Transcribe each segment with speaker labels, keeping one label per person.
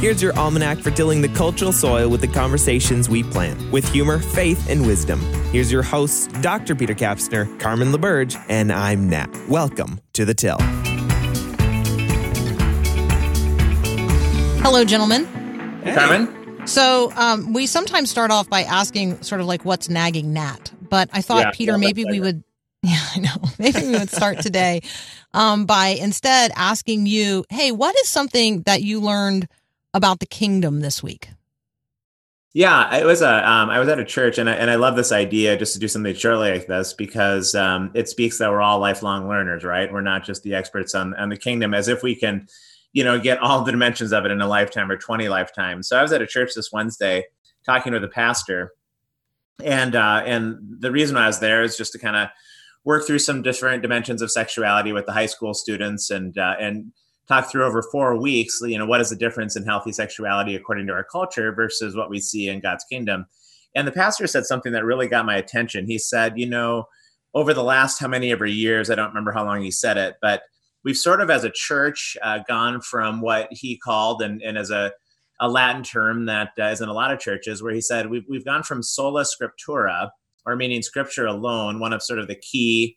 Speaker 1: Here's your almanac for tilling the cultural soil with the conversations we plant, with humor, faith, and wisdom. Here's your hosts, Dr. Peter Kapsner, Carmen LaBerge, and I'm Nat. Welcome to the Till.
Speaker 2: Hello, gentlemen.
Speaker 3: Hey. Carmen.
Speaker 2: So um, we sometimes start off by asking, sort of like, "What's nagging Nat?" But I thought,
Speaker 3: Yeah,
Speaker 2: Peter,
Speaker 3: love
Speaker 2: maybe we would. Yeah, I know. Maybe we would start today um, by instead asking you, "Hey, what is something that you learned about the kingdom this week?"
Speaker 3: Yeah, it was a. Um, I was at a church, and I, and I love this idea just to do something shortly like this because um, it speaks that we're all lifelong learners, right? We're not just the experts on on the kingdom, as if we can, you know, get all the dimensions of it in a lifetime or twenty lifetimes. So I was at a church this Wednesday talking with a pastor, and uh, and the reason I was there is just to kind of work through some different dimensions of sexuality with the high school students, and uh, and talk through over four weeks, you know, what is the difference in healthy sexuality according to our culture versus what we see in God's kingdom. And the pastor said something that really got my attention. He said, you know, over the last how many ever years, I don't remember how long he said it, but we've sort of as a church uh, gone from what he called, and, and as a, a Latin term that uh, is in a lot of churches, where he said, we've, we've gone from sola scriptura, or meaning scripture alone, one of sort of the key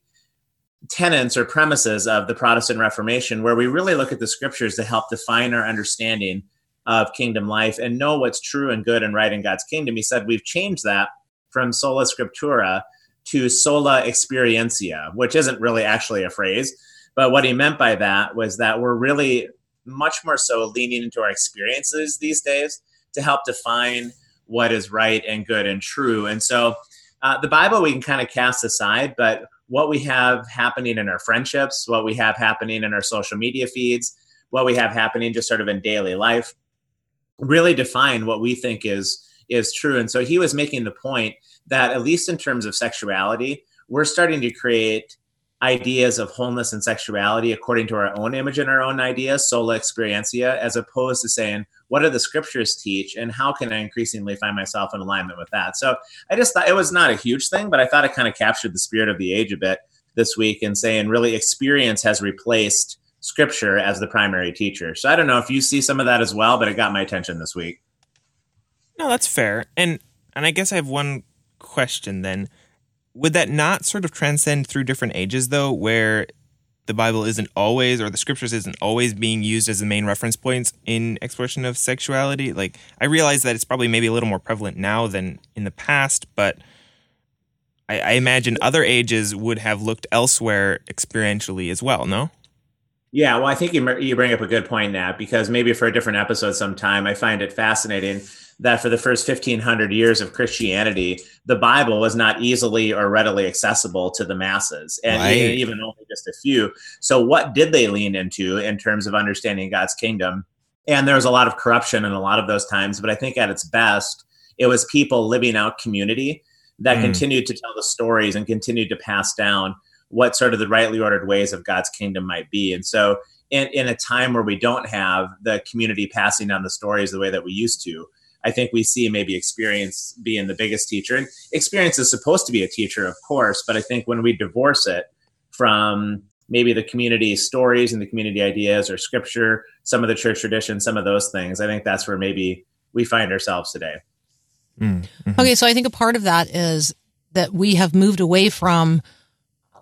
Speaker 3: tenets or premises of the Protestant Reformation, where we really look at the scriptures to help define our understanding of kingdom life and know what's true and good and right in God's kingdom. He said we've changed that from sola scriptura to sola experientia, which isn't really actually a phrase. But what he meant by that was that we're really much more so leaning into our experiences these days to help define what is right and good and true. And so uh, the Bible we can kind of cast aside, but what we have happening in our friendships, what we have happening in our social media feeds, what we have happening just sort of in daily life, really define what we think is is true. And so he was making the point that at least in terms of sexuality, we're starting to create ideas of wholeness and sexuality according to our own image and our own ideas, sola experientia, as opposed to saying, what do the scriptures teach and how can I increasingly find myself in alignment with that? So I just thought it was not a huge thing, but I thought it kind of captured the spirit of the age a bit this week and saying really experience has replaced scripture as the primary teacher. So I don't know if you see some of that as well, but it got my attention this week.
Speaker 1: No, that's fair. And and I guess I have one question then. Would that not sort of transcend through different ages though, where the Bible isn't always or the scriptures isn't always being used as the main reference points in exploration of sexuality? Like I realize that it's probably maybe a little more prevalent now than in the past, but I, I imagine other ages would have looked elsewhere experientially as well, no?
Speaker 3: Yeah, well, I think you, you bring up a good point, Nat, because maybe for a different episode sometime, I find it fascinating that for the first 1500 years of Christianity, the Bible was not easily or readily accessible to the masses, and
Speaker 1: Right.
Speaker 3: even, only just a few. So, what did they lean into in terms of understanding God's kingdom? And there was a lot of corruption in a lot of those times, but I think at its best, it was people living out community that
Speaker 1: Mm.
Speaker 3: continued to tell the stories and continued to pass down what sort of the rightly ordered ways of God's kingdom might be. And so, in, in a time where we don't have the community passing down the stories the way that we used to, I think we see maybe experience being the biggest teacher. And experience is supposed to be a teacher, of course, but I think when we divorce it from maybe the community stories and the community ideas or scripture, some of the church traditions, some of those things, I think that's where maybe we find ourselves today.
Speaker 1: Mm, mhm.
Speaker 2: Okay, so I think a part of that is that we have moved away from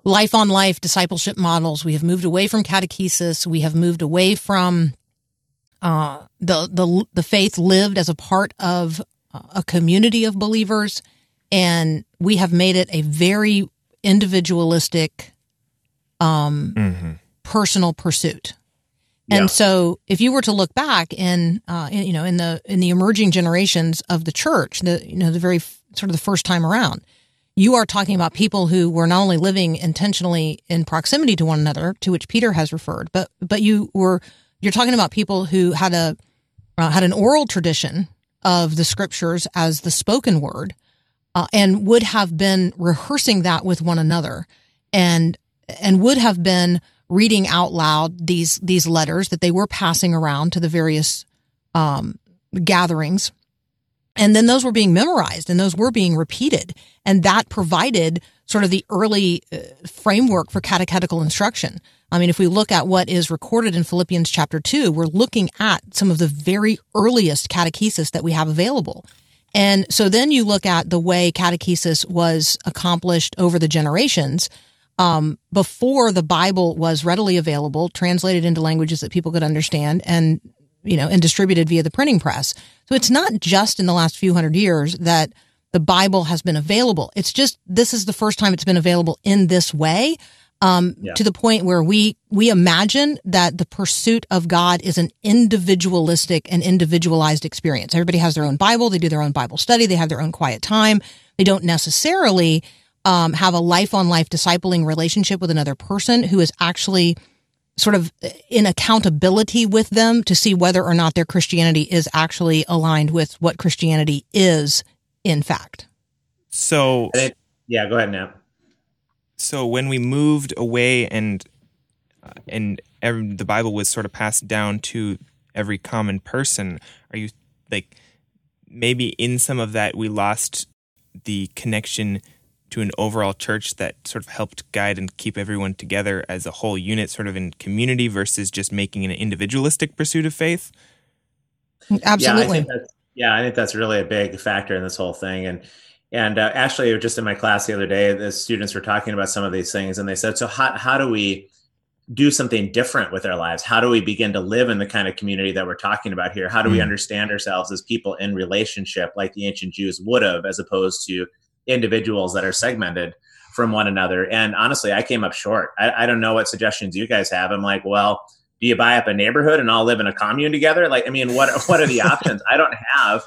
Speaker 2: life on life discipleship models. We have moved away from catechesis. We have moved away from uh, the the the faith lived as a part of a community of believers, and we have made it a very individualistic, um,
Speaker 1: Mhm.
Speaker 2: personal pursuit. And
Speaker 3: Yeah.
Speaker 2: so, if you were to look back in, uh, in, you know, in the in the emerging generations of the church, the you know the very f- sort of the first time around, you are talking about people who were not only living intentionally in proximity to one another, to which Peter has referred, but but you were you're talking about people who had a uh, had an oral tradition of the scriptures as the spoken word, uh, and would have been rehearsing that with one another, and and would have been reading out loud these these letters that they were passing around to the various um, gatherings, and then those were being memorized and those were being repeated, and that provided sort of the early uh, framework for catechetical instruction. I mean, if we look at what is recorded in Philippians chapter 2, we're looking at some of the very earliest catechesis that we have available. And so then you look at the way catechesis was accomplished over the generations. Um, before the Bible was readily available, translated into languages that people could understand, and you know, and distributed via the printing press. So it's not just in the last few hundred years that the Bible has been available. It's just this is the first time it's been available in this way um, yeah. to the point where we we imagine that the pursuit of God is an individualistic and individualized experience. Everybody has their own Bible, they do their own Bible study, they have their own quiet time. They don't necessarily um, have a life on life discipling relationship with another person who is actually sort of in accountability with them to see whether or not their Christianity is actually aligned with what Christianity is in fact.
Speaker 1: So,
Speaker 3: yeah, go ahead now
Speaker 1: so when we moved away and uh, and every, the Bible was sort of passed down to every common person, are you like maybe in some of that we lost the connection to an overall church that sort of helped guide and keep everyone together as a whole unit, sort of in community versus just making an individualistic pursuit of faith?
Speaker 2: Absolutely.
Speaker 3: Yeah, I yeah, I think that's really a big factor in this whole thing. And and uh, actually, just in my class the other day, the students were talking about some of these things, and they said, "So how how do we do something different with our lives? How do we begin to live in the kind of community that we're talking about here? How do mm-hmm. we mm. understand ourselves as people in relationship, like the ancient Jews would have, as opposed to individuals that are segmented from one another?" And honestly, I came up short. I, I don't know what suggestions you guys have. I'm like, well. Do you buy up a neighborhood and all live in a commune together? Like, I mean, what what are the options? I don't have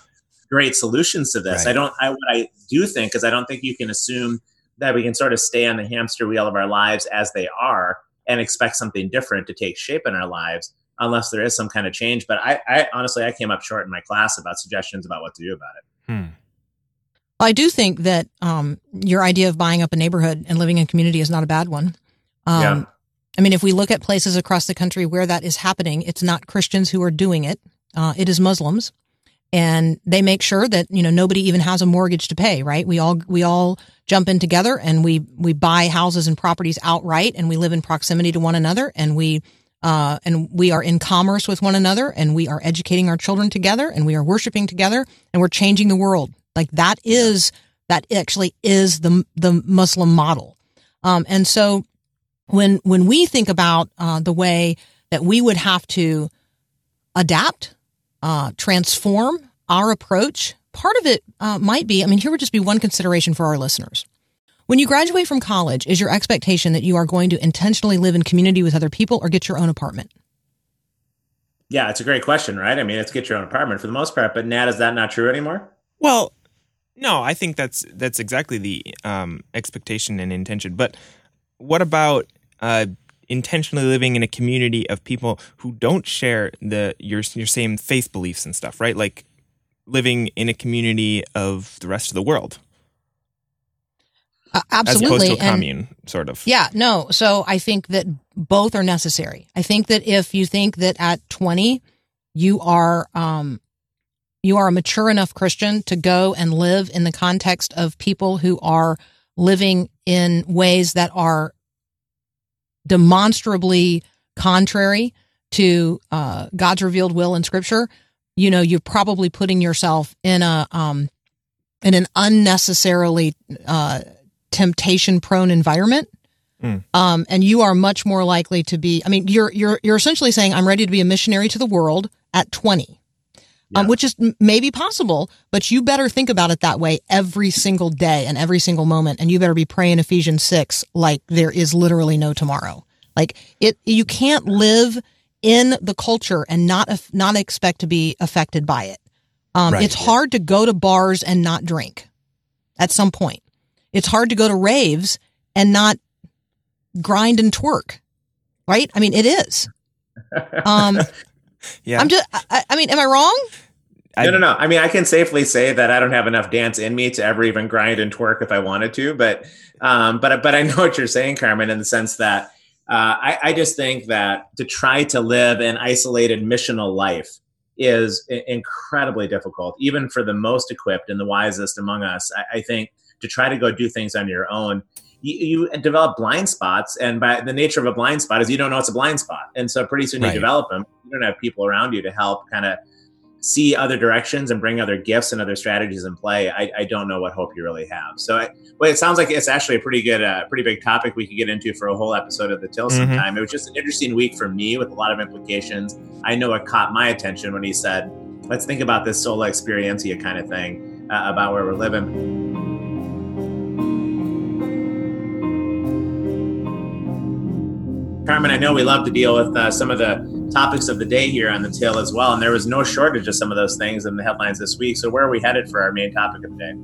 Speaker 3: great solutions to this. Right. I don't. I what I do think is I don't think you can assume that we can sort of stay on the hamster wheel of our lives as they are and expect something different to take shape in our lives unless there is some kind of change. But I, I honestly, I came up short in my class about suggestions about what to do about it. Hmm.
Speaker 2: I do think that um, your idea of buying up a neighborhood and living in community is not a bad one. Um, yeah. I mean, if we look at places across the country where that is happening, it's not Christians who are doing it. Uh, it is Muslims and they make sure that you know nobody even has a mortgage to pay right? We all we all jump in together and we we buy houses and properties outright and we live in proximity to one another and we uh, and we are in commerce with one another and we are educating our children together and we are worshiping together and we're changing the world. Like that is that actually is the the muslim model. Um, and so when when we think about uh, the way that we would have to adapt uh, transform our approach, part of it uh, might be I mean, here would just be one consideration for our listeners. When you graduate from college, is your expectation that you are going to intentionally live in community with other people or get your own apartment?
Speaker 3: Yeah, it's a great question, right? I mean, it's get your own apartment for the most part, but Nat, is that not true anymore?
Speaker 1: Well, no, I think that's that's exactly the um, expectation and intention. But what about uh, intentionally living in a community of people who don't share the your your same faith beliefs and stuff, right? Like living in a community of the rest of the world.
Speaker 2: Uh, absolutely.
Speaker 1: As opposed to a commune, and, sort of.
Speaker 2: Yeah, no. So I think that both are necessary. I think that if you think that at 20 you are um, you are a mature enough Christian to go and live in the context of people who are living in ways that are demonstrably contrary to uh, God's revealed will in Scripture, you know, you're probably putting yourself in a um, in an unnecessarily uh, temptation prone environment. Mm. Um, and you are much more likely to be. I mean, you're you're you're essentially saying, "I'm ready to be a missionary to the world at 20." Um, yeah. Um, which is maybe possible, but you better think about it that way every single day and every single moment. And you better be praying Ephesians 6 like there is literally no tomorrow. Like it, you can't live in the culture and not, not expect to be affected by it. Um, right. it's hard to go to bars and not drink at some point. It's hard to go to raves and not grind and twerk. Right. I mean, it is. Um, yeah. I'm just, I, I mean, am I wrong?
Speaker 3: I, no, no, no. I mean, I can safely say that I don't have enough dance in me to ever even grind and twerk if I wanted to. But, um, but, but I know what you're saying, Carmen, in the sense that uh, I, I, just think that to try to live an isolated missional life is incredibly difficult, even for the most equipped and the wisest among us. I, I think to try to go do things on your own you, you, develop blind spots, and by the nature of a blind spot is you don't know it's a blind spot, and so pretty soon right. you develop them. You don't have people around you to help kind of see other directions and bring other gifts and other strategies in play. I, I don't know what hope you really have. So, I, well, it sounds like it's actually a pretty good, uh, pretty big topic we could get into for a whole episode of the Till mm-hmm. sometime. It was just an interesting week for me with a lot of implications. I know it caught my attention when he said, "Let's think about this sola experientia kind of thing uh, about where we're living." Carmen, I know we love to deal with uh, some of the topics of the day here on the Till as well, and there was no shortage of some of those things in the headlines this week. So, where are we headed for our main topic of the
Speaker 2: day?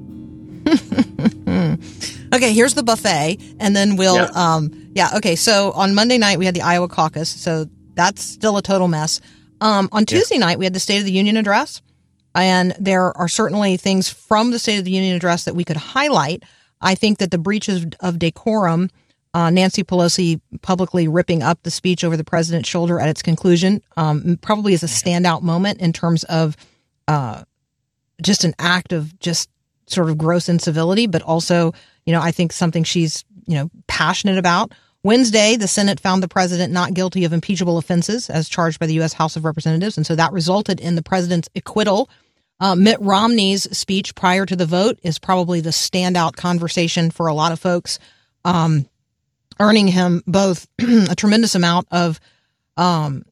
Speaker 2: okay, here's the buffet, and then we'll, yeah. um, yeah, okay. So on Monday night we had the Iowa caucus, so that's still a total mess. Um, on Tuesday yeah. night we had the State of the Union address, and there are certainly things from the State of the Union address that we could highlight. I think that the breaches of decorum uh, Nancy Pelosi publicly ripping up the speech over the president's shoulder at its conclusion um, probably is a standout moment in terms of uh, just an act of just sort of gross incivility, but also, you know, I think something she's, you know, passionate about. Wednesday, the Senate found the president not guilty of impeachable offenses as charged by the U.S. House of Representatives. And so that resulted in the president's acquittal. Uh, Mitt Romney's speech prior to the vote is probably the standout conversation for a lot of folks. Um, earning him both a tremendous amount of um,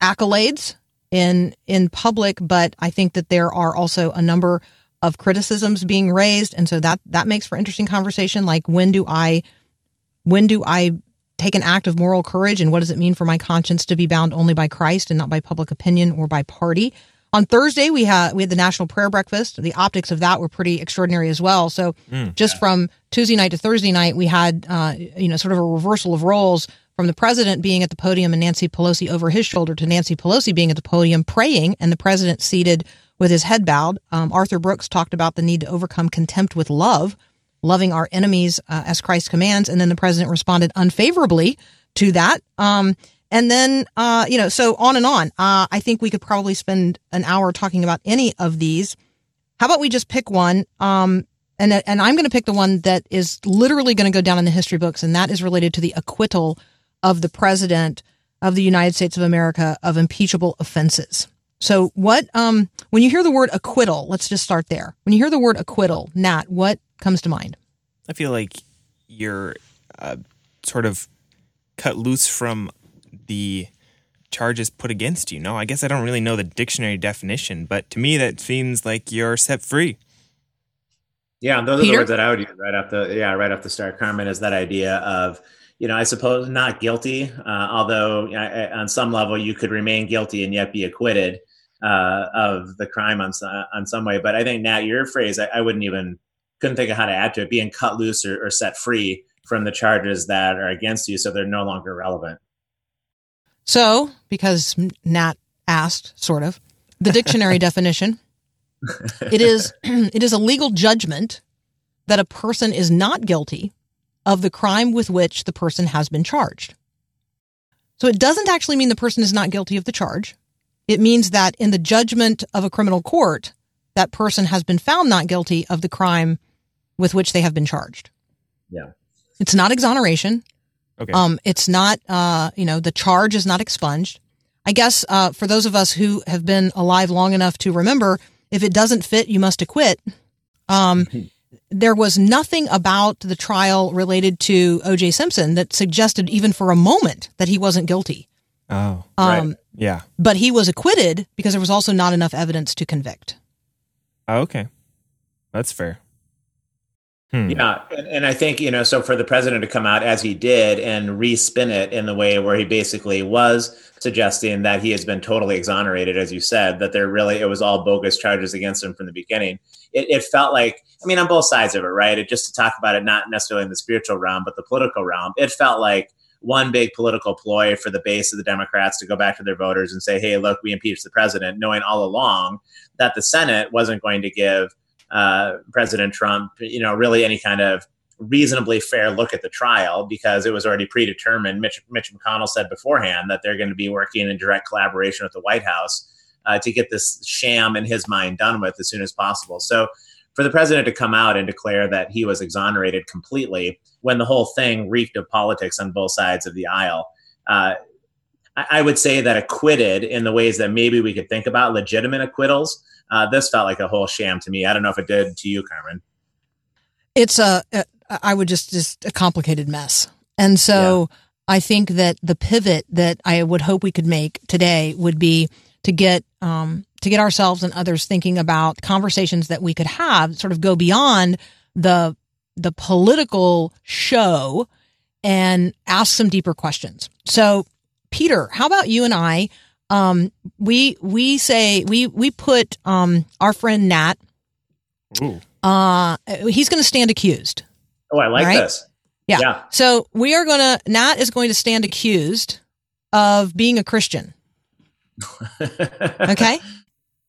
Speaker 2: accolades in in public, but I think that there are also a number of criticisms being raised, and so that that makes for interesting conversation. Like when do I when do I take an act of moral courage, and what does it mean for my conscience to be bound only by Christ and not by public opinion or by party? On Thursday, we had we had the National Prayer Breakfast. The optics of that were pretty extraordinary as well. So, mm, just yeah. from Tuesday night to Thursday night, we had uh, you know sort of a reversal of roles from the president being at the podium and Nancy Pelosi over his shoulder to Nancy Pelosi being at the podium praying, and the president seated with his head bowed. Um, Arthur Brooks talked about the need to overcome contempt with love, loving our enemies uh, as Christ commands, and then the president responded unfavorably to that. Um, and then, uh, you know, so on and on. Uh, I think we could probably spend an hour talking about any of these. How about we just pick one? Um, and, and I'm going to pick the one that is literally going to go down in the history books, and that is related to the acquittal of the president of the United States of America of impeachable offenses. So, what, um, when you hear the word acquittal, let's just start there. When you hear the word acquittal, Nat, what comes to mind?
Speaker 1: I feel like you're uh, sort of cut loose from the charges put against you. No, I guess I don't really know the dictionary definition, but to me that seems like you're set free.
Speaker 3: Yeah, those Peter? are the words that I would use right off the yeah right off the start. Carmen is that idea of you know I suppose not guilty, uh, although uh, on some level you could remain guilty and yet be acquitted uh, of the crime on on some way. But I think Nat, your phrase I, I wouldn't even couldn't think of how to add to it. Being cut loose or, or set free from the charges that are against you, so they're no longer relevant.
Speaker 2: So, because Nat asked, sort of, the dictionary definition, it is it is a legal judgment that a person is not guilty of the crime with which the person has been charged. So it doesn't actually mean the person is not guilty of the charge. It means that in the judgment of a criminal court, that person has been found not guilty of the crime with which they have been charged.
Speaker 3: Yeah.
Speaker 2: It's not exoneration. Okay. Um, it's not, uh, you know, the charge is not expunged. I guess uh, for those of us who have been alive long enough to remember, if it doesn't fit, you must acquit. Um, there was nothing about the trial related to O.J. Simpson that suggested even for a moment that he wasn't guilty.
Speaker 1: Oh, um, right. yeah.
Speaker 2: But he was acquitted because there was also not enough evidence to convict.
Speaker 1: Oh, okay, that's fair.
Speaker 3: Hmm. Yeah, and, and, I think you know, so for the president to come out as he did and respin it in the way where he basically was suggesting that he has been totally exonerated, as you said, that there really it was all bogus charges against him from the beginning. It, it felt like, I mean, on both sides of it, right? It just to talk about it, not necessarily in the spiritual realm, but the political realm. It felt like one big political ploy for the base of the Democrats to go back to their voters and say, "Hey, look, we impeached the president," knowing all along that the Senate wasn't going to give uh, President Trump, you know, really any kind of reasonably fair look at the trial because it was already predetermined. Mitch, Mitch McConnell said beforehand that they're going to be working in direct collaboration with the White House uh, to get this sham in his mind done with as soon as possible. So for the president to come out and declare that he was exonerated completely when the whole thing reeked of politics on both sides of the aisle. Uh, I would say that acquitted in the ways that maybe we could think about legitimate acquittals. Uh, this felt like a whole sham to me. I don't know if it did to you, Carmen.
Speaker 2: It's a, a I would just just a complicated mess, and so yeah. I think that the pivot that I would hope we could make today would be to get um, to get ourselves and others thinking about conversations that we could have, sort of go beyond the the political show and ask some deeper questions. So, Peter, how about you and I? Um, we we say we we put um, our friend Nat. Ooh. Uh, he's going to stand accused.
Speaker 3: Oh, I like right? this.
Speaker 2: Yeah. yeah. So we are going to Nat is going to stand accused of being a Christian. okay.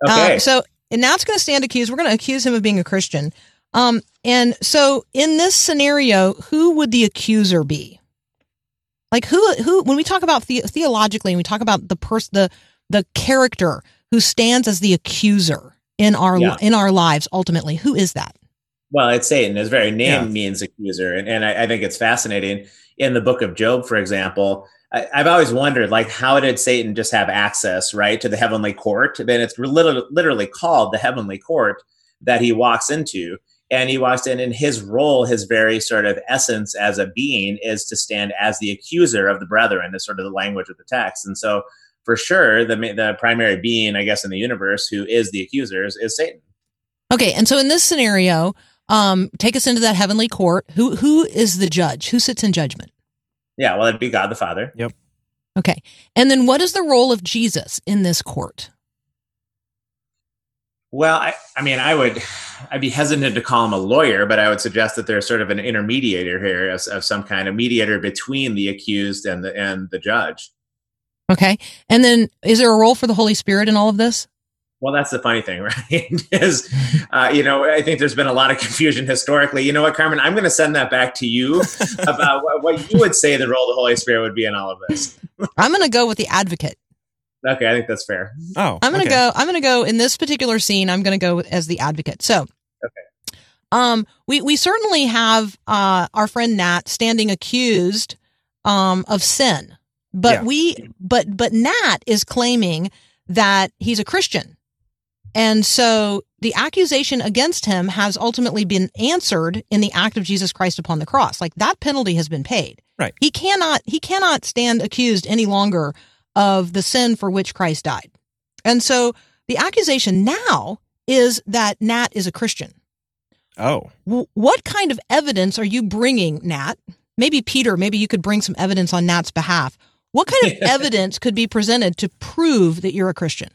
Speaker 3: Okay.
Speaker 2: Uh, so and Nat's going to stand accused. We're going to accuse him of being a Christian. Um, and so in this scenario, who would the accuser be? Like who who when we talk about the, theologically and we talk about the person the the character who stands as the accuser in our yeah. in our lives ultimately, who is that?
Speaker 3: Well, it's Satan. His very name yeah. means accuser, and, and I, I, think it's fascinating. In the book of Job, for example, I, have always wondered, like, how did Satan just have access, right, to the heavenly court? Then it's literally, literally called the heavenly court that he walks into and he walks in and his role his very sort of essence as a being is to stand as the accuser of the brethren is sort of the language of the text. And so for sure the, the primary being i guess in the universe who is the accuser is, is satan.
Speaker 2: Okay and so in this scenario um, take us into that heavenly court. Who who is the judge? Who sits in judgment?
Speaker 3: Yeah well it'd be god the father.
Speaker 1: Yep.
Speaker 2: Okay and then what is the role of jesus in this court
Speaker 3: well, I, I mean, I would, I'd be hesitant to call him a lawyer, but I would suggest that there's sort of an intermediator here of, of some kind, a mediator between the accused and the and the judge.
Speaker 2: Okay, and then is there a role for the Holy Spirit in all of this?
Speaker 3: Well, that's the funny thing, right? is uh, you know, I think there's been a lot of confusion historically. You know what, Carmen? I'm going to send that back to you about what, what you would say the role of the Holy Spirit would be in all of this.
Speaker 2: I'm going to go with the advocate.
Speaker 3: Okay, I think that's fair.
Speaker 1: Oh,
Speaker 2: I'm gonna okay. go. I'm gonna go in this particular scene. I'm gonna go as the advocate. So,
Speaker 3: okay.
Speaker 2: Um, we we certainly have uh our friend Nat standing accused um of sin, but yeah. we but but Nat is claiming that he's a Christian, and so the accusation against him has ultimately been answered in the act of Jesus Christ upon the cross. Like that penalty has been paid.
Speaker 1: Right.
Speaker 2: He cannot he cannot stand accused any longer of the sin for which Christ died. And so the accusation now is that Nat is a Christian.
Speaker 1: Oh.
Speaker 2: W- what kind of evidence are you bringing, Nat? Maybe Peter, maybe you could bring some evidence on Nat's behalf. What kind of evidence could be presented to prove that you're a Christian?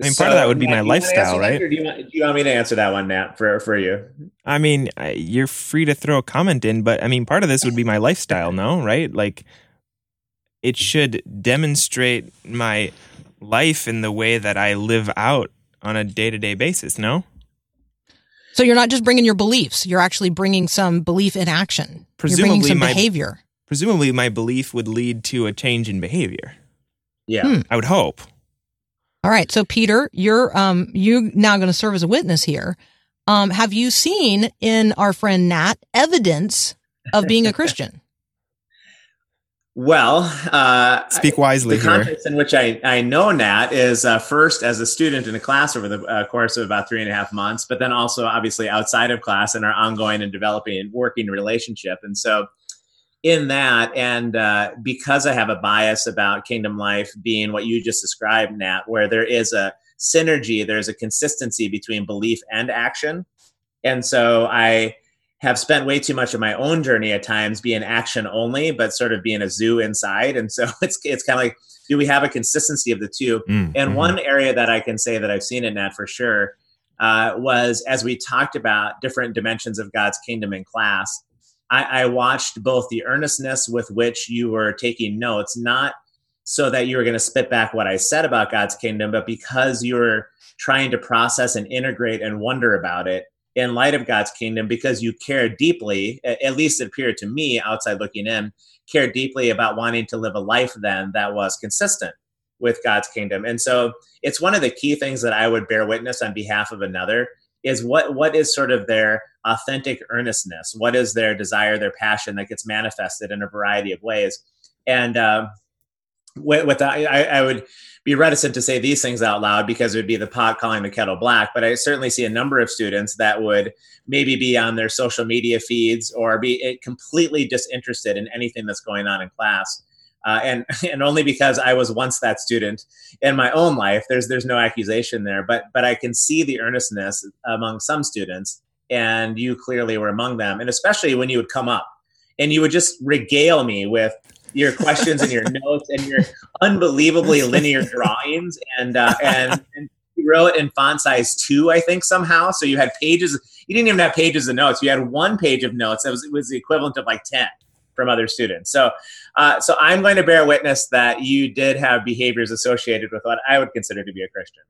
Speaker 1: I mean, so, part of that would be Nat, my lifestyle, right?
Speaker 3: Do you, want, do you, want, me to answer that one, Nat, for, for you?
Speaker 1: I mean, you're free to throw a comment in, but I mean, part of this would be my lifestyle, no? Right? Like, it should demonstrate my life in the way that I live out on a day to day basis, no?
Speaker 2: So you're not just bringing your beliefs, you're actually bringing some belief in action. Presumably, you're bringing some my, behavior.
Speaker 1: Presumably, my belief would lead to a change in behavior.
Speaker 3: Yeah. Hmm.
Speaker 1: I would hope.
Speaker 2: All right. So, Peter, you're um, you now going to serve as a witness here. Um, have you seen in our friend Nat evidence of being a Christian?
Speaker 3: Well, uh,
Speaker 1: speak wisely.
Speaker 3: The
Speaker 1: here.
Speaker 3: context in which I, I know Nat is uh, first as a student in a class over the uh, course of about three and a half months, but then also obviously outside of class in our ongoing and developing and working relationship. And so, in that, and uh, because I have a bias about kingdom life being what you just described, Nat, where there is a synergy, there's a consistency between belief and action. And so I have spent way too much of my own journey at times being action only, but sort of being a zoo inside. And so it's it's kind of like, do we have a consistency of the two? Mm, and mm-hmm. one area that I can say that I've seen in that for sure uh, was as we talked about different dimensions of God's kingdom in class. I, I watched both the earnestness with which you were taking notes, not so that you were going to spit back what I said about God's kingdom, but because you were trying to process and integrate and wonder about it in light of God's kingdom because you care deeply, at least it appeared to me outside looking in, care deeply about wanting to live a life then that was consistent with God's kingdom. And so it's one of the key things that I would bear witness on behalf of another is what what is sort of their authentic earnestness what is their desire their passion that gets manifested in a variety of ways and uh, with, with that I, I would be reticent to say these things out loud because it would be the pot calling the kettle black. But I certainly see a number of students that would maybe be on their social media feeds or be eh, completely disinterested in anything that's going on in class. Uh, and and only because I was once that student in my own life. There's there's no accusation there, but but I can see the earnestness among some students, and you clearly were among them. And especially when you would come up and you would just regale me with your questions and your notes and your unbelievably linear drawings and uh, and, and you wrote in font size two, I think somehow. So you had pages. You didn't even have pages of notes. You had one page of notes. That was it was the equivalent of like ten from other students. So, uh, so I'm going to bear witness that you did have behaviors associated with what I would consider to be a Christian.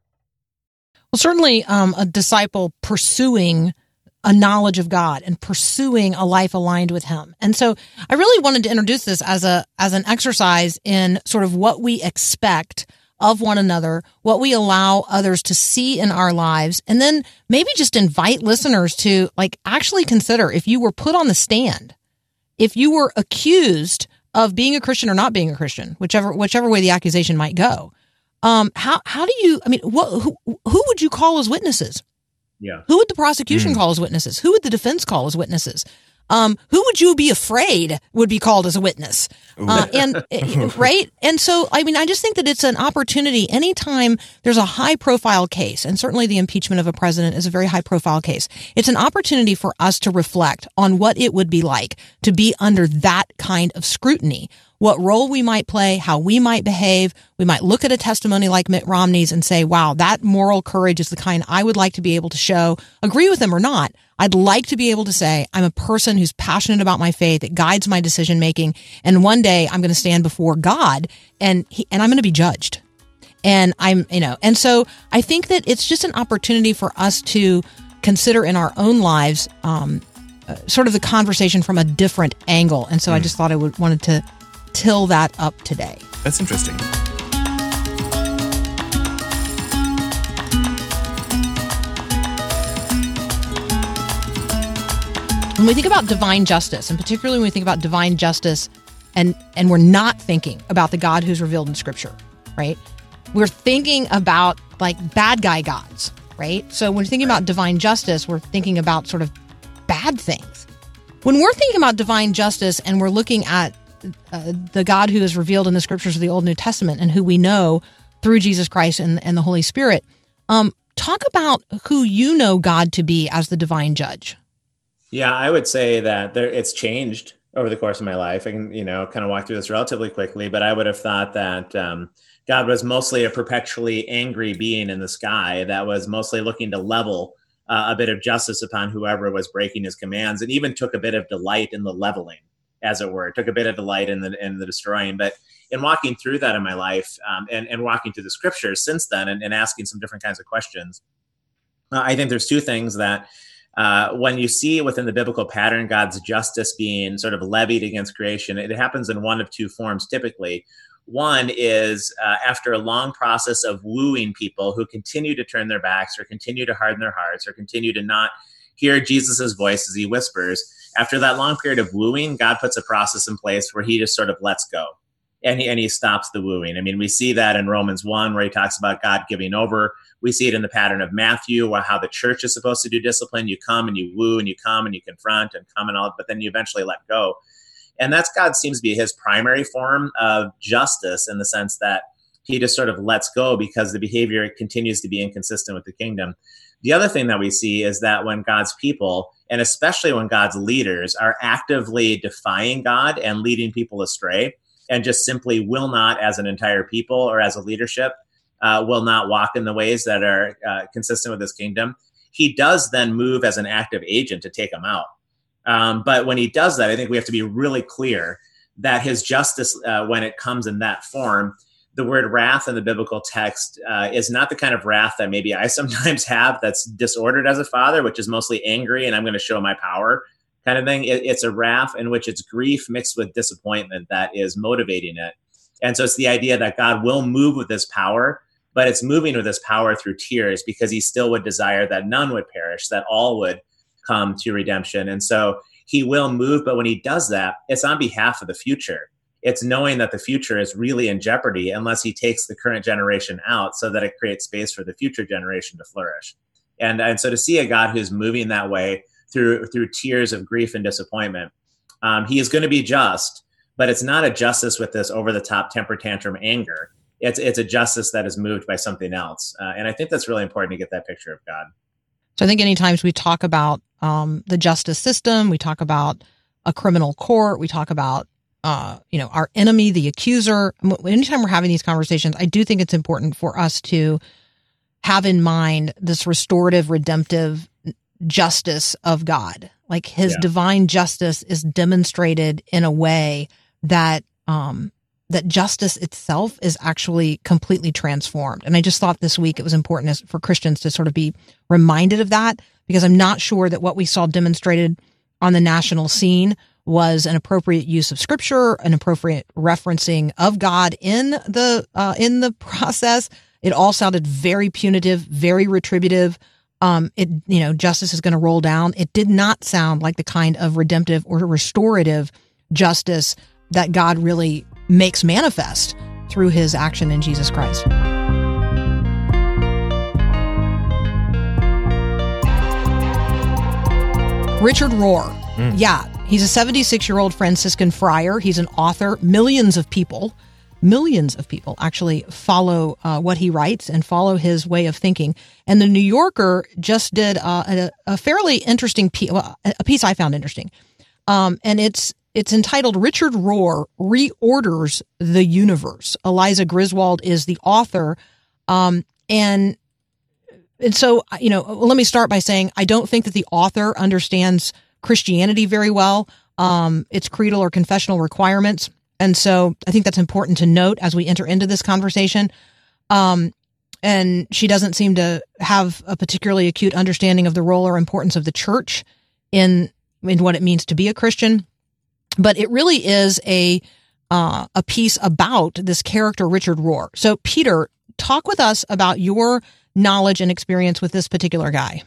Speaker 2: Well, certainly, um, a disciple pursuing a knowledge of God and pursuing a life aligned with him. And so I really wanted to introduce this as a as an exercise in sort of what we expect of one another, what we allow others to see in our lives, and then maybe just invite listeners to like actually consider if you were put on the stand, if you were accused of being a Christian or not being a Christian, whichever whichever way the accusation might go. Um, how how do you? I mean, what who, who would you call as witnesses?
Speaker 3: Yeah.
Speaker 2: Who would the prosecution mm. call as witnesses? Who would the defense call as witnesses? Um, who would you be afraid would be called as a witness? Uh, and eh, right. And so, I mean, I just think that it's an opportunity anytime there's a high profile case, and certainly the impeachment of a president is a very high profile case. It's an opportunity for us to reflect on what it would be like to be under that kind of scrutiny what role we might play, how we might behave. We might look at a testimony like Mitt Romney's and say, wow, that moral courage is the kind I would like to be able to show. Agree with them or not. I'd like to be able to say, I'm a person who's passionate about my faith. It guides my decision making. And one day I'm going to stand before God and he, and I'm going to be judged. And I'm, you know, and so I think that it's just an opportunity for us to consider in our own lives, um, uh, sort of the conversation from a different angle. And so mm. I just thought I would wanted to till that up today.
Speaker 1: That's interesting.
Speaker 2: When we think about divine justice, and particularly when we think about divine justice and and we're not thinking about the God who's revealed in scripture, right? We're thinking about like bad guy gods, right? So when we're thinking about divine justice, we're thinking about sort of bad things. When we're thinking about divine justice and we're looking at uh, the God who is revealed in the scriptures of the Old New Testament and who we know through Jesus Christ and, and the Holy Spirit. Um, talk about who you know God to be as the divine judge.
Speaker 3: Yeah, I would say that there, it's changed over the course of my life. I can, you know, kind of walk through this relatively quickly, but I would have thought that um, God was mostly a perpetually angry being in the sky that was mostly looking to level uh, a bit of justice upon whoever was breaking his commands and even took a bit of delight in the leveling as it were. It took a bit of delight in the in the destroying. But in walking through that in my life um, and, and walking through the scriptures since then and, and asking some different kinds of questions, uh, I think there's two things that uh, when you see within the biblical pattern God's justice being sort of levied against creation, it happens in one of two forms typically. One is uh, after a long process of wooing people who continue to turn their backs or continue to harden their hearts or continue to not hear Jesus's voice as he whispers after that long period of wooing, God puts a process in place where he just sort of lets go and he, and he stops the wooing. I mean, we see that in Romans 1 where he talks about God giving over. We see it in the pattern of Matthew how the church is supposed to do discipline. You come and you woo and you come and you confront and come and all, but then you eventually let go. And that's God seems to be his primary form of justice in the sense that he just sort of lets go because the behavior continues to be inconsistent with the kingdom. The other thing that we see is that when God's people, and especially when God's leaders, are actively defying God and leading people astray, and just simply will not, as an entire people or as a leadership, uh, will not walk in the ways that are uh, consistent with his kingdom, he does then move as an active agent to take them out. Um, but when he does that, I think we have to be really clear that his justice, uh, when it comes in that form, the word wrath in the biblical text uh, is not the kind of wrath that maybe I sometimes have that's disordered as a father, which is mostly angry and I'm going to show my power kind of thing. It, it's a wrath in which it's grief mixed with disappointment that is motivating it. And so it's the idea that God will move with his power but it's moving with his power through tears because he still would desire that none would perish, that all would come to redemption. And so he will move, but when he does that, it's on behalf of the future. It's knowing that the future is really in jeopardy unless he takes the current generation out so that it creates space for the future generation to flourish. And, and so to see a God who's moving that way through through tears of grief and disappointment, um, he is going to be just, but it's not a justice with this over the top temper tantrum anger. It's it's a justice that is moved by something else, uh, and I think that's really important to get that picture of God.
Speaker 2: So I think any times we talk about um, the justice system, we talk about a criminal court, we talk about uh, you know our enemy, the accuser. Anytime we're having these conversations, I do think it's important for us to have in mind this restorative, redemptive justice of God. Like his yeah. divine justice is demonstrated in a way that um, that justice itself is actually completely transformed. And I just thought this week it was important for Christians to sort of be reminded of that because I'm not sure that what we saw demonstrated on the national scene was an appropriate use of scripture, an appropriate referencing of God in the uh, in the process. It all sounded very punitive, very retributive. Um, it you know justice is going to roll down. It did not sound like the kind of redemptive or restorative justice that God really makes manifest through his action in Jesus Christ. Richard Rohr. Mm. Yeah, he's a 76 year old Franciscan friar. He's an author. Millions of people, millions of people actually follow uh, what he writes and follow his way of thinking. And the New Yorker just did uh, a, a, fairly interesting piece, well, a piece I found interesting. Um, and it's it's entitled Richard Rohr Reorders the Universe. Eliza Griswold is the author. Um, and, and so, you know, let me start by saying I don't think that the author understands Christianity very well, um, its creedal or confessional requirements. And so I think that's important to note as we enter into this conversation. Um, and she doesn't seem to have a particularly acute understanding of the role or importance of the church in in what it means to be a Christian but it really is a uh, a piece about this character Richard Rohr. So, Peter, talk with us about your knowledge and experience with this particular guy.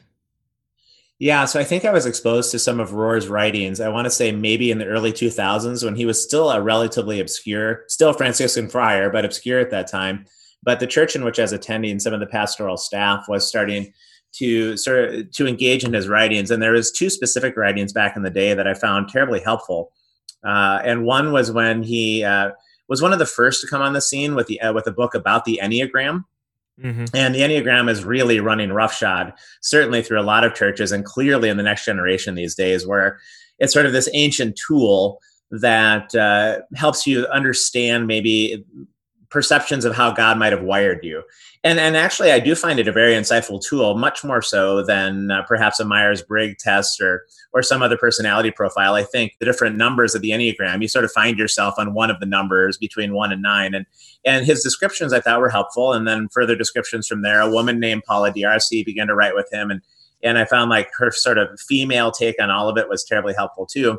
Speaker 3: Yeah, so I think I was exposed to some of Rohr's writings. I want to say maybe in the early 2000s when he was still a relatively obscure, still Franciscan friar, but obscure at that time. But the church in which I was attending, some of the pastoral staff was starting to sort of to engage in his writings, and there was two specific writings back in the day that I found terribly helpful. Uh, and one was when he uh, was one of the first to come on the scene with the uh, with a book about the Enneagram. Mm-hmm. And the Enneagram is really running roughshod, certainly through a lot of churches, and clearly in the next generation these days, where it's sort of this ancient tool that uh, helps you understand maybe perceptions of how God might have wired you. And and actually, I do find it a very insightful tool, much more so than uh, perhaps a Myers Briggs test or or some other personality profile. I think the different numbers of the Enneagram, you sort of find yourself on one of the numbers between one and nine. And and his descriptions I thought were helpful. And then further descriptions from there. A woman named Paula D'Arcy began to write with him, and and I found like her sort of female take on all of it was terribly helpful too.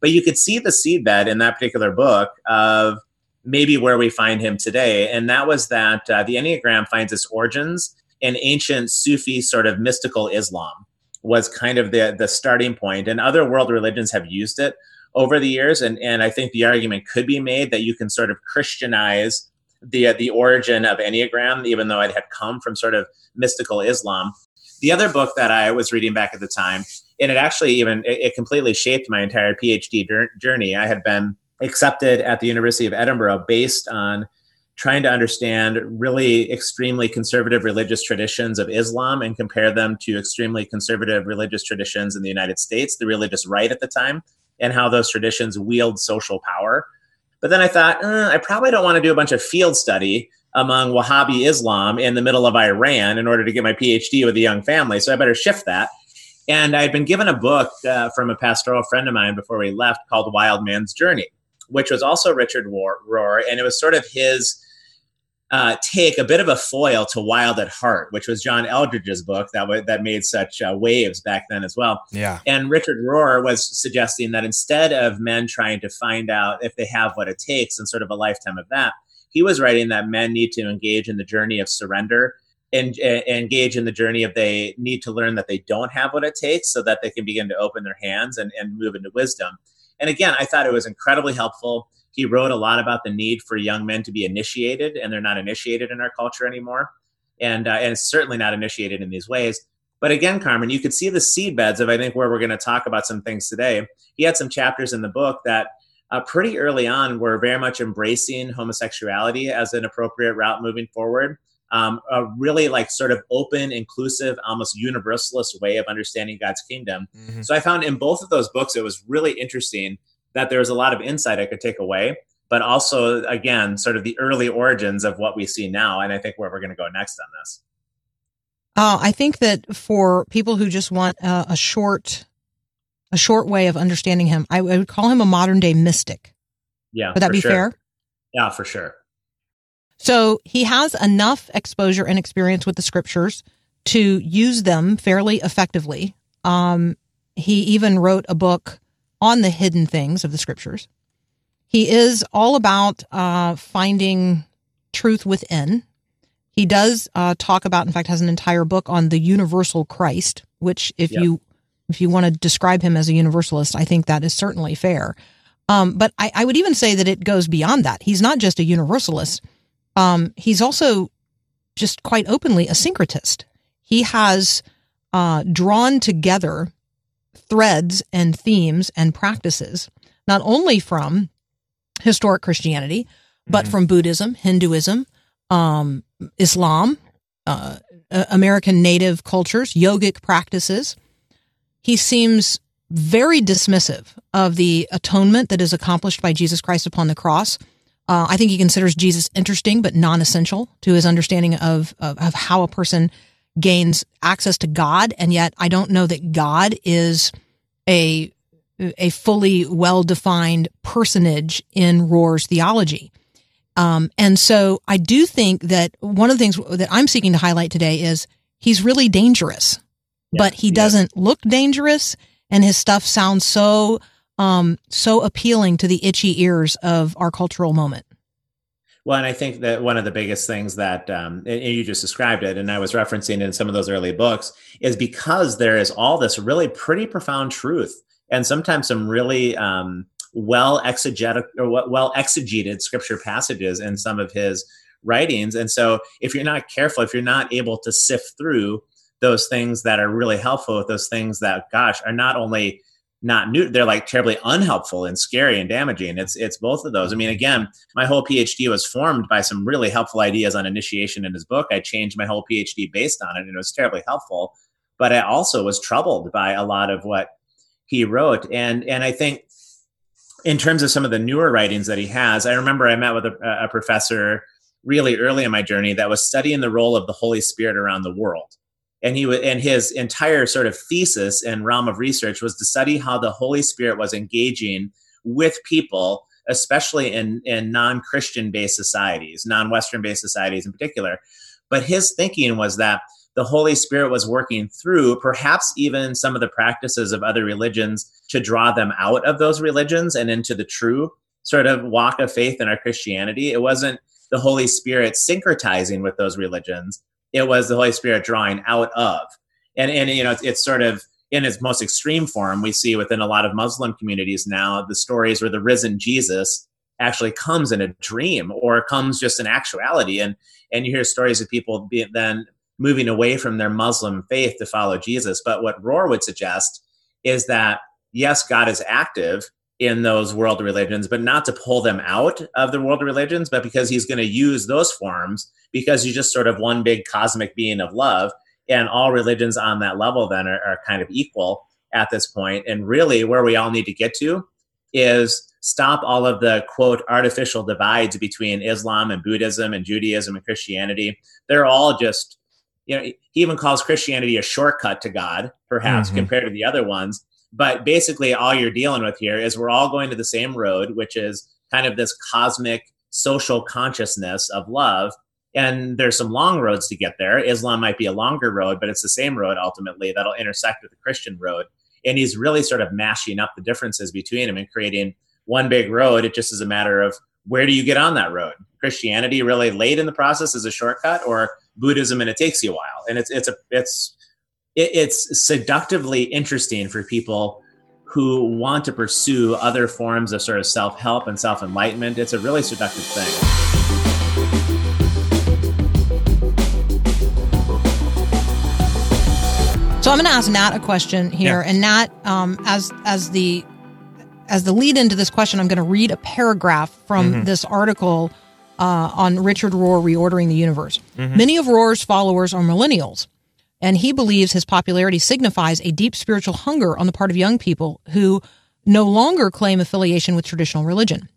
Speaker 3: But you could see the seedbed in that particular book of maybe where we find him today. And that was that uh, the Enneagram finds its origins in ancient Sufi sort of mystical Islam was kind of the, the starting. And other world religions have used it over the years. And, and I think the argument could be made that you can sort of Christianize the, uh, the origin of Enneagram, even though it had come from sort of mystical Islam. The other book that I was reading back at the time, and it actually even, it, it completely shaped my entire PhD journey. I had been accepted at the University of Edinburgh based on trying to understand really extremely conservative religious traditions of Islam and compare them to extremely conservative religious traditions in the United States, the religious right at the time, and how those traditions wield social power. But then I thought, uh, I probably don't want to do a bunch of field study among Wahhabi Islam in the middle of Iran in order to get my PhD with a young family. So I better shift that. And I'd been given a book uh, from a pastoral friend of mine before we left called Wild Man's Journey which was also Richard Rohr, and it was sort of his uh, take, a bit of a foil to Wild at Heart, which was John Eldredge's book that w- that made such uh, waves back then as well.
Speaker 1: Yeah.
Speaker 3: And Richard Rohr was suggesting that instead of men trying to find out if they have what it takes and sort of a lifetime of that, he was writing that men need to engage in the journey of surrender and, and engage in the journey of they need to learn that they don't have what it takes so that they can begin to open their hands and, and move into wisdom. And again, I thought it was incredibly helpful. He wrote a lot about the need for young men to be initiated, and they're not initiated in our culture anymore. And, uh, and certainly not initiated in these ways. But again, Carmen, you could see the seedbeds of I think where we're going to talk about some things today. He had some chapters in the book that uh, pretty early on were very much embracing homosexuality as an appropriate route moving forward. Um, a really like sort of open, inclusive, almost universalist way of understanding God's kingdom. Mm-hmm. So I found in both of those books, it was really interesting that there was a lot of insight I could take away, but also, again, sort of the early origins of what we see now. And I think where we're going to go next on this.
Speaker 2: Uh, I think that for people who just want a, a short, a short way of understanding him, I, I, would call him a modern day mystic.
Speaker 3: Yeah,
Speaker 2: would that be
Speaker 3: sure.
Speaker 2: fair?
Speaker 3: Yeah, for sure.
Speaker 2: So he has enough exposure and experience with the scriptures to use them fairly effectively. Um, he even wrote a book on the hidden things of the scriptures. He is all about uh, finding truth within he does uh, talk about, in fact, has an entire book on the universal Christ, which if yep. you if you want to describe him as a universalist, I think that is certainly fair. Um, but I, I, would even say that it goes beyond that. He's not just a universalist. Um, he's also just quite openly a syncretist. He has uh, drawn together threads and themes and practices, not only from historic Christianity, but mm-hmm. from Buddhism, Hinduism, um, Islam, uh, American native cultures, yogic practices. He seems very dismissive of the atonement that is accomplished by Jesus Christ upon the cross. Uh, I think he considers Jesus interesting but non-essential to his understanding of, of, of how a person gains access to God, and yet I don't know that God is a a fully well defined personage in Rohr's theology. Um, and so I do think that one of the things that I'm seeking to highlight today is he's really dangerous, yeah, but he doesn't look dangerous and his stuff sounds so, um, so appealing to the itchy ears of our cultural moment.
Speaker 3: Well, and I think that one of the biggest things that, um, and you just described it, and I was referencing in some of those early books, is because there is all this really pretty profound truth and sometimes some really, um, well exegetic or well exegeted scripture passages in some of his writings. And so if you're not careful, if you're not able to sift through those things that are really helpful those things that, gosh, are not only not new, they're like terribly unhelpful and scary and damaging. It's it's both of those. I mean, again, my whole PhD was formed by some really helpful ideas on initiation in his book. I changed my whole PhD based on it, and it was terribly helpful. But I also was troubled by a lot of what he wrote. And and I think in terms of some of the newer writings that he has, I remember I met with a, a professor really early in my journey that was studying the role of the Holy Spirit around the world. And he was, and his entire sort of thesis and realm of research was to study how the Holy Spirit was engaging with people, especially in, in non-Christian based societies, non-Western based societies in particular. But his thinking was that the Holy Spirit was working through, perhaps even some of the practices of other religions to draw them out of those religions and into the true sort of walk of faith in our Christianity. It wasn't the Holy Spirit syncretizing with those religions, it was the Holy Spirit drawing out of. And, and you know, it's, it's sort of in its most extreme form, we see within a lot of Muslim communities now the stories where the risen Jesus actually comes in a dream or comes just in actuality. And and you hear stories of people being then moving away from their Muslim faith to follow Jesus. But what Rohr would suggest is that, yes, God is active in those world religions, but not to pull them out of the world religions, but because he's going to use those forms because he's just sort of one big cosmic being of love. And all religions on that level then are, are kind of equal at this point. And really, where we all need to get to is stop all of the quote artificial divides between Islam and Buddhism and Judaism and Christianity. They're all just you know, he even calls Christianity a shortcut to God, perhaps mm-hmm. compared to the other ones. But basically, all you're dealing with here is we're all going to the same road, which is kind of this cosmic social consciousness of love. And there's some long roads to get there. Islam might be a longer road, but it's the same road ultimately that'll intersect with the Christian road. And he's really sort of mashing up the differences between them and creating one big road. It just is a matter of where do you get on that road? Christianity really late in the process is a shortcut, or Buddhism and it takes you a while. And it's it's a it's it's seductively interesting for people who want to pursue other forms of sort of self help and self enlightenment. It's a really seductive thing.
Speaker 2: So I'm going to ask Nat a question here,
Speaker 1: Yeah.
Speaker 2: and Nat, um, as as the as the lead into this question, I'm going to read a paragraph from this article uh, on Richard Rohr reordering the universe. Many of Rohr's followers are millennials, and he believes his popularity signifies a deep spiritual hunger on the part of young people who no longer claim affiliation with traditional religion.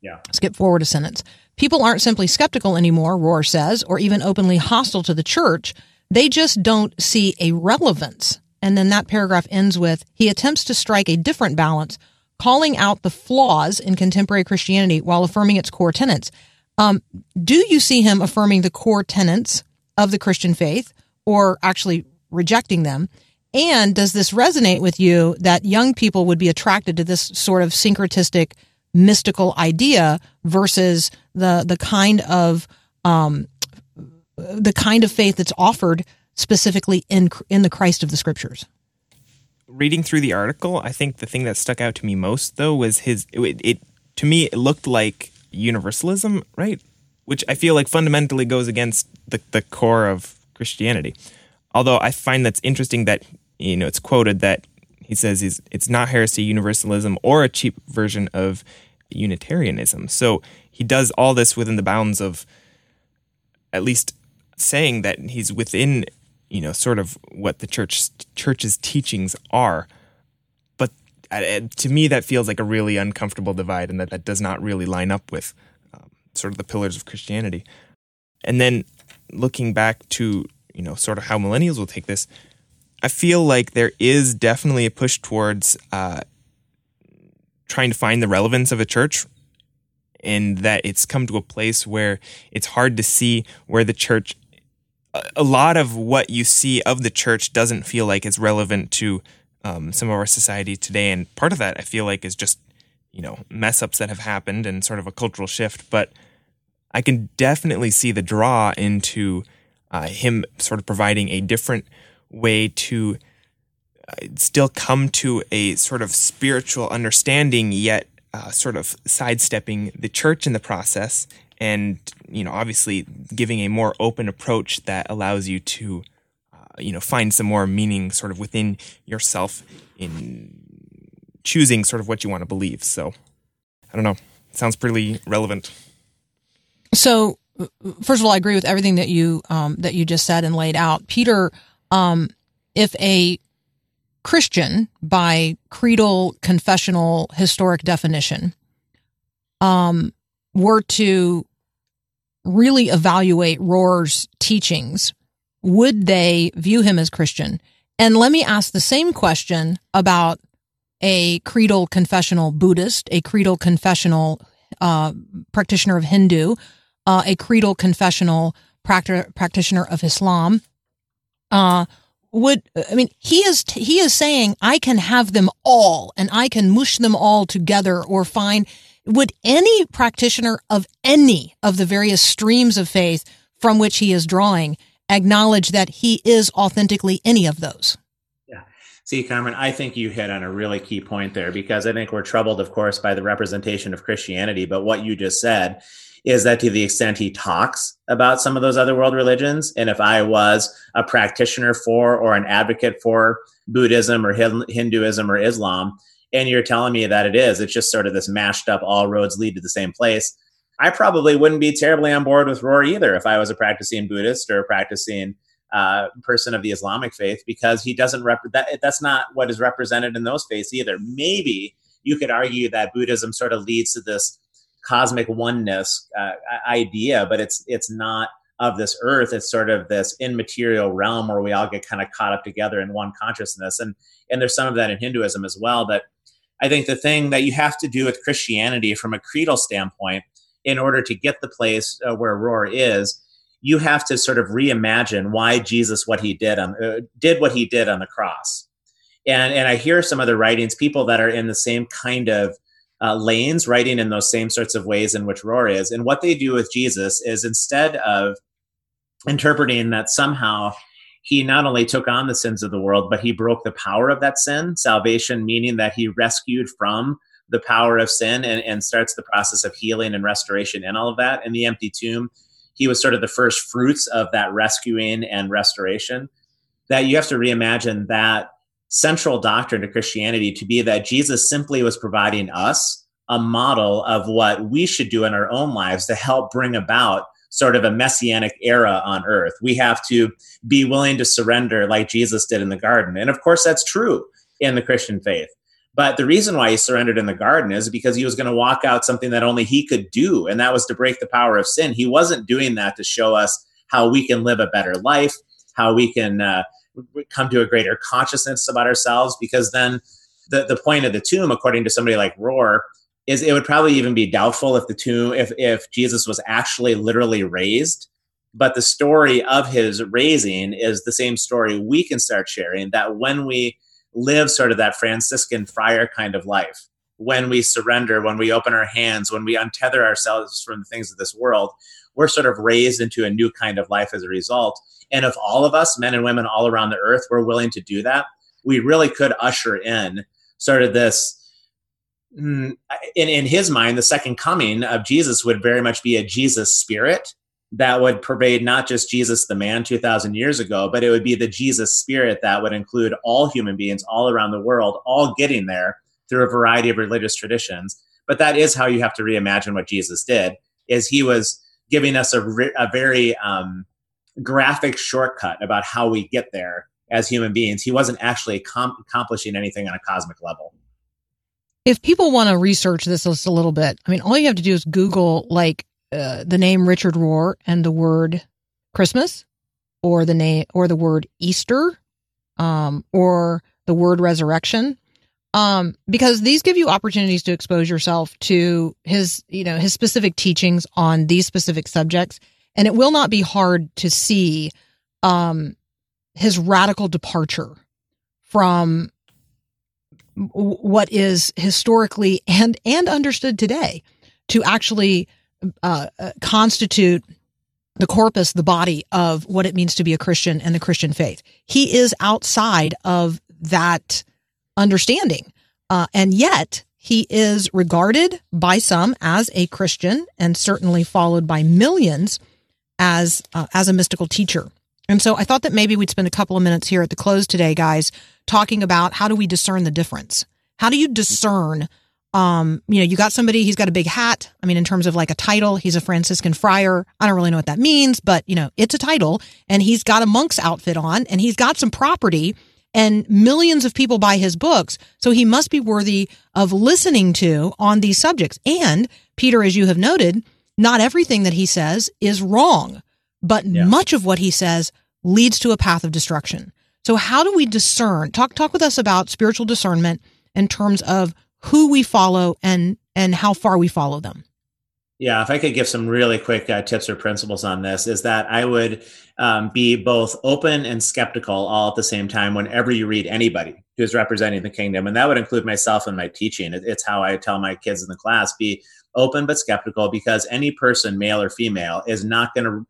Speaker 3: Yeah.
Speaker 2: Skip forward a sentence. People aren't simply skeptical anymore, Rohr says, or even openly hostile to the church. They just don't see a relevance. And then that paragraph ends with he attempts to strike a different balance, calling out the flaws in contemporary Christianity while affirming its core tenets. Um, do you see him affirming the core tenets of the Christian faith or actually rejecting them? And does this resonate with you that young people would be attracted to this sort of syncretistic mystical idea versus the the kind of um, the kind of faith that's offered specifically in in the Christ of the Scriptures?
Speaker 1: reading through the article, I think the thing that stuck out to me most though was his it, it to me it looked like universalism, right? Which I feel like fundamentally goes against the the core of Christianity. Although I find that's interesting that you know it's quoted that he says is it's not heresy universalism or a cheap version of Unitarianism. So he does all this within the bounds of at least saying that he's within you know sort of what the church church's teachings are but uh, to me that feels like a really uncomfortable divide and that that does not really line up with um, sort of the pillars of christianity and then looking back to you know sort of how millennials will take this i feel like there is definitely a push towards uh, trying to find the relevance of a church and that it's come to a place where it's hard to see where the church a- lot of what you see of the church doesn't feel like it's relevant to um, some of our society today. And part of that i feel like is just you know mess ups that have happened and sort of a cultural shift. But i can definitely see the draw into uh, him sort of providing a different way to uh, still come to a sort of spiritual understanding yet uh, sort of sidestepping the church in the process and you know obviously giving a more open approach that allows you to uh, you know find some more meaning sort of within yourself in choosing sort of what you want to believe. So i don't know. Sounds pretty relevant.
Speaker 2: So, first of all, I agree with everything that you um, that you just said and laid out, Peter. Um, if a Christian, by creedal, confessional, historic definition, um, were to really evaluate Rohr's teachings, would they view him as Christian? And let me ask the same question about a creedal, confessional Buddhist, a creedal, confessional uh, practitioner of Hindu, uh, a creedal confessional practi- practitioner of Islam, uh, would I mean he is he is saying I can have them all and I can mush them all together or find would any practitioner of any of the various streams of faith from which he is drawing acknowledge that he is authentically any of those? Yeah.
Speaker 3: See, Carmen, I think you hit on a really key point there because I think we're troubled, of course, by the representation of Christianity. But what you just said is that to the extent he talks about some of those other world religions, and if I was a practitioner for or an advocate for Buddhism or Hinduism or Islam, and you're telling me that it is, it's just sort of this mashed up, all roads lead to the same place. I probably wouldn't be terribly on board with Rohr either if I was a practicing Buddhist or a practicing uh, person of the Islamic faith because he doesn't rep that. That's not what is represented in those faiths either. Maybe you could argue that Buddhism sort of leads to this cosmic oneness uh, idea, but it's it's not of this earth. It's sort of this immaterial realm where we all get kind of caught up together in one consciousness, and and there's some of that in Hinduism as well. But I think the thing that you have to do with Christianity from a creedal standpoint in order to get the place uh, where Rohr is you have to sort of reimagine why Jesus what he did on uh, did what he did on the cross. And and I hear some other writings, people that are in the same kind of uh, lanes, writing in those same sorts of ways in which Rohr is. And what they do with Jesus is instead of interpreting that somehow he not only took on the sins of the world, but he broke the power of that sin, salvation, meaning that he rescued from the power of sin and, and starts the process of healing and restoration and all of that. In the empty tomb, he was sort of the first fruits of that rescuing and restoration. That you have to reimagine that central doctrine to Christianity to be that Jesus simply was providing us a model of what we should do in our own lives to help bring about sort of a messianic era on earth. We have to be willing to surrender like Jesus did in the garden. And of course, that's true in the Christian faith. But the reason why he surrendered in the garden is because he was going to walk out something that only he could do, and that was to break the power of sin. He wasn't doing that to show us how we can live a better life, how we can uh, come to a greater consciousness about ourselves because then the, the point of the tomb according to somebody like rohr is it would probably even be doubtful if the tomb if if jesus was actually literally raised. But the story of his raising is the same story we can start sharing that when we live sort of that franciscan friar kind of life when we surrender when we open our hands when we untether ourselves from the things of this world we're sort of raised into a new kind of life as a result and if all of us, men and women all around the earth, were willing to do that, we really could usher in sort of this. Mm, in, in his mind, the second coming of Jesus would very much be a Jesus spirit that would pervade not just Jesus the man 2,000 years ago, but it would be the Jesus spirit that would include all human beings all around the world, all getting there through a variety of religious traditions. But that is how you have to reimagine what Jesus did, is he was giving us a, a very um, graphic shortcut about how we get there as human beings. He wasn't actually com- accomplishing anything on a cosmic level.
Speaker 2: If people want to research this just a little bit, I mean, all you have to do is Google like uh, the name Richard Rohr and the word Christmas, or the name or the word Easter, um, or the word resurrection, um, because these give you opportunities to expose yourself to his, you know, his specific teachings on these specific subjects and it will not be hard to see um, his radical departure from what is historically and and understood today to actually uh, uh, constitute the corpus, the body of what it means to be a Christian and the Christian faith. He is outside of that understanding, uh, and yet he is regarded by some as a Christian and certainly followed by millions as uh, as a mystical teacher. And so I thought that maybe we'd spend a couple of minutes here at the close today, guys, talking about how do we discern the difference? How do you discern? Um, you know, you got somebody, he's got a big hat. I mean, in terms of like a title, he's a Franciscan friar. I don't really know what that means, but you know, it's a title and he's got a monk's outfit on and he's got some property and millions of people buy his books. So he must be worthy of listening to on these subjects. And Peter, as you have noted, not everything that he says is wrong, but yeah. much of what he says leads to a path of destruction. So how do we discern? Talk talk with us about spiritual discernment in terms of who we follow and and how far we follow them.
Speaker 3: Yeah, if I could give some really quick uh, tips or principles on this, is that I would um, be both open and skeptical all at the same time whenever you read anybody who's representing the kingdom, and that would include myself in my teaching. It's how I tell my kids in the class: be open but skeptical because any person, male or female, is not going to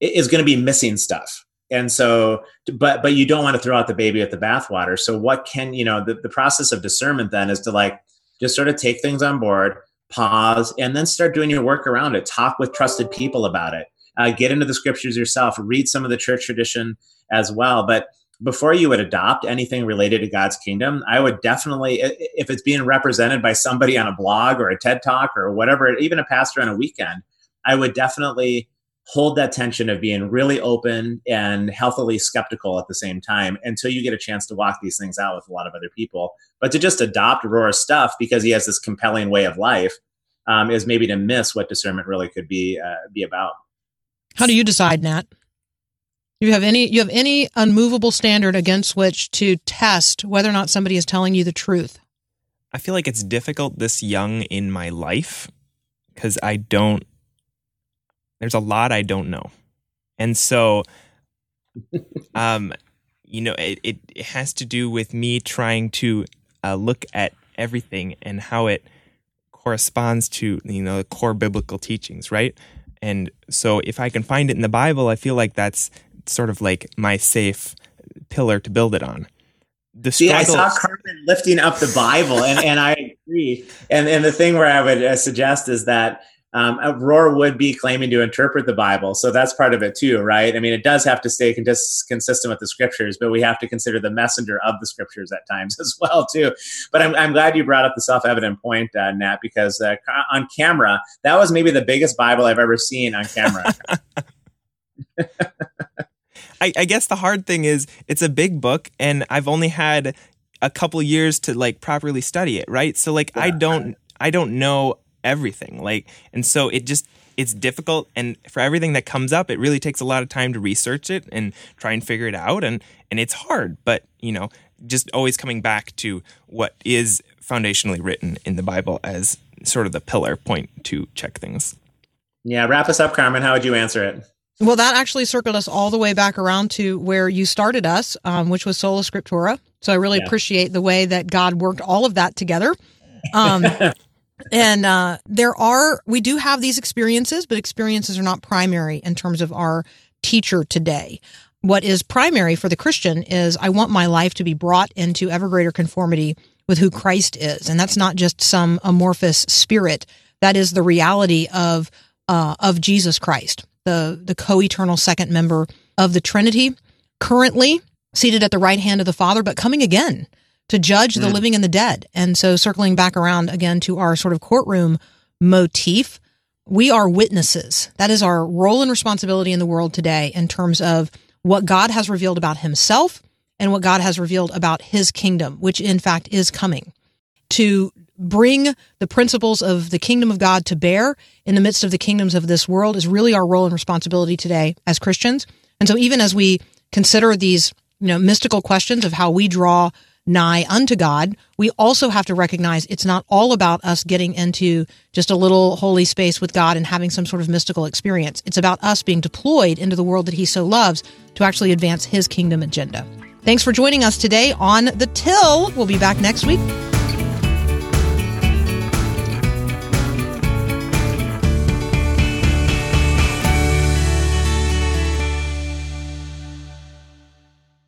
Speaker 3: is going to be missing stuff. And so, but but you don't want to throw out the baby with the bathwater. So what can you know? The, the process of discernment then is to like just sort of take things on board, pause, and then start doing your work around it. Talk with trusted people about it. Uh, get into the scriptures yourself. Read some of the church tradition as well. But before you would adopt anything related to God's kingdom, I would definitely, if it's being represented by somebody on a blog or a TED talk or whatever, even a pastor on a weekend, I would definitely hold that tension of being really open and healthily skeptical at the same time until you get a chance to walk these things out with a lot of other people. But to just adopt Rohr's stuff because he has this compelling way of life um, is maybe to miss what discernment really could be uh, be about.
Speaker 2: How do you decide, Nat? You have any you have any unmovable standard against which to test whether or not somebody is telling you the truth?
Speaker 1: I feel like it's difficult this young in my life because I don't there's a lot I don't know. And so um you know it, it, it has to do with me trying to uh, look at everything and how it corresponds to you know the core biblical teachings, right? And so if I can find it in the Bible, I feel like that's sort of like my safe pillar to build it on.
Speaker 3: See, I saw Carmen lifting up the Bible, and, and I agree. And and the thing where I would uh, suggest is that um, Rohr would be claiming to interpret the Bible. So that's part of it too, right? I mean, it does have to stay con- consistent with the scriptures, but we have to consider the messenger of the scriptures at times as well too. But I'm, I'm glad you brought up the self-evident point, uh, Nat, because uh, on camera, that was maybe the biggest Bible I've ever seen on camera.
Speaker 1: I, I guess the hard thing is it's a big book, and I've only had a couple years to like properly study it, right? So like yeah. I don't I don't know everything. Like, and so it just, it's difficult. And for everything that comes up, it really takes a lot of time to research it and try and figure it out. And, and it's hard, but you know, just always coming back to what is foundationally written in the Bible as sort of the pillar point to check things.
Speaker 3: Yeah. Wrap us up, Carmen. How would you answer it?
Speaker 2: Well, that actually circled us all the way back around to where you started us, um, which was Sola Scriptura. So I really yeah. appreciate the way that God worked all of that together. Um, and uh, there are, we do have these experiences, but experiences are not primary in terms of our teacher today. What is primary for the Christian is I want my life to be brought into ever greater conformity with who Christ is. And that's not just some amorphous spirit. That is the reality of, uh, of Jesus Christ, the, the co-eternal second member of the Trinity, currently seated at the right hand of the Father, but coming again to judge the mm. living and the dead. And so circling back around again to our sort of courtroom motif, we are witnesses. That is our role and responsibility in the world today in terms of what God has revealed about himself and what God has revealed about his kingdom, which in fact is coming. To bring the principles of the kingdom of God to bear in the midst of the kingdoms of this world is really our role and responsibility today as Christians. And so even as we consider these, you know, mystical questions of how we draw nigh unto God, we also have to recognize it's not all about us getting into just a little holy space with God and having some sort of mystical experience. It's about us being deployed into the world that He so loves to actually advance His kingdom agenda. Thanks for joining us today on The Till. We'll be back next week